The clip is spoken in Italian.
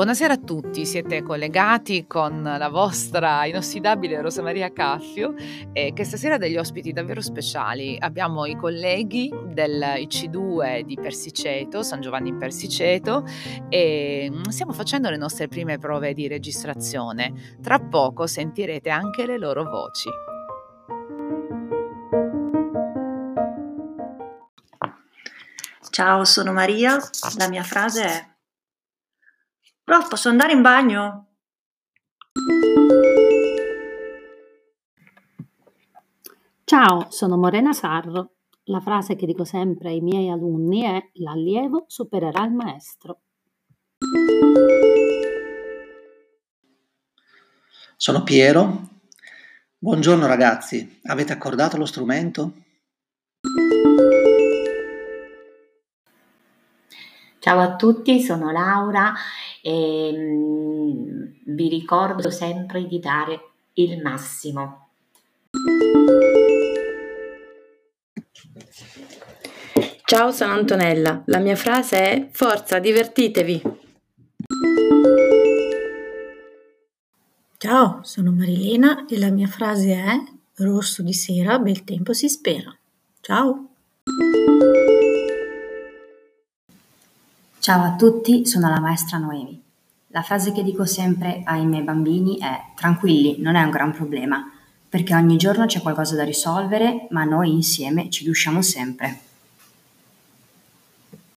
Buonasera a tutti, siete collegati con la vostra inossidabile Rosa Maria Caffio e che stasera ha degli ospiti davvero speciali. Abbiamo i colleghi del IC2 di Persiceto, San Giovanni in Persiceto e mm, stiamo facendo le nostre prime prove di registrazione. Tra poco sentirete anche le loro voci. Ciao, sono Maria. La mia frase è Prof, posso andare in bagno? Ciao, sono Morena Sarro. La frase che dico sempre ai miei alunni è l'allievo supererà il maestro. Sono Piero. Buongiorno ragazzi, avete accordato lo strumento? Ciao a tutti, sono Laura e mm, vi ricordo sempre di dare il massimo. Ciao, sono Antonella. La mia frase è Forza, divertitevi. Ciao, sono Marilena e la mia frase è Rosso di sera, bel tempo si spera. Ciao! Ciao a tutti, sono la maestra Noemi. La frase che dico sempre ai miei bambini è tranquilli, non è un gran problema, perché ogni giorno c'è qualcosa da risolvere, ma noi insieme ci riusciamo sempre.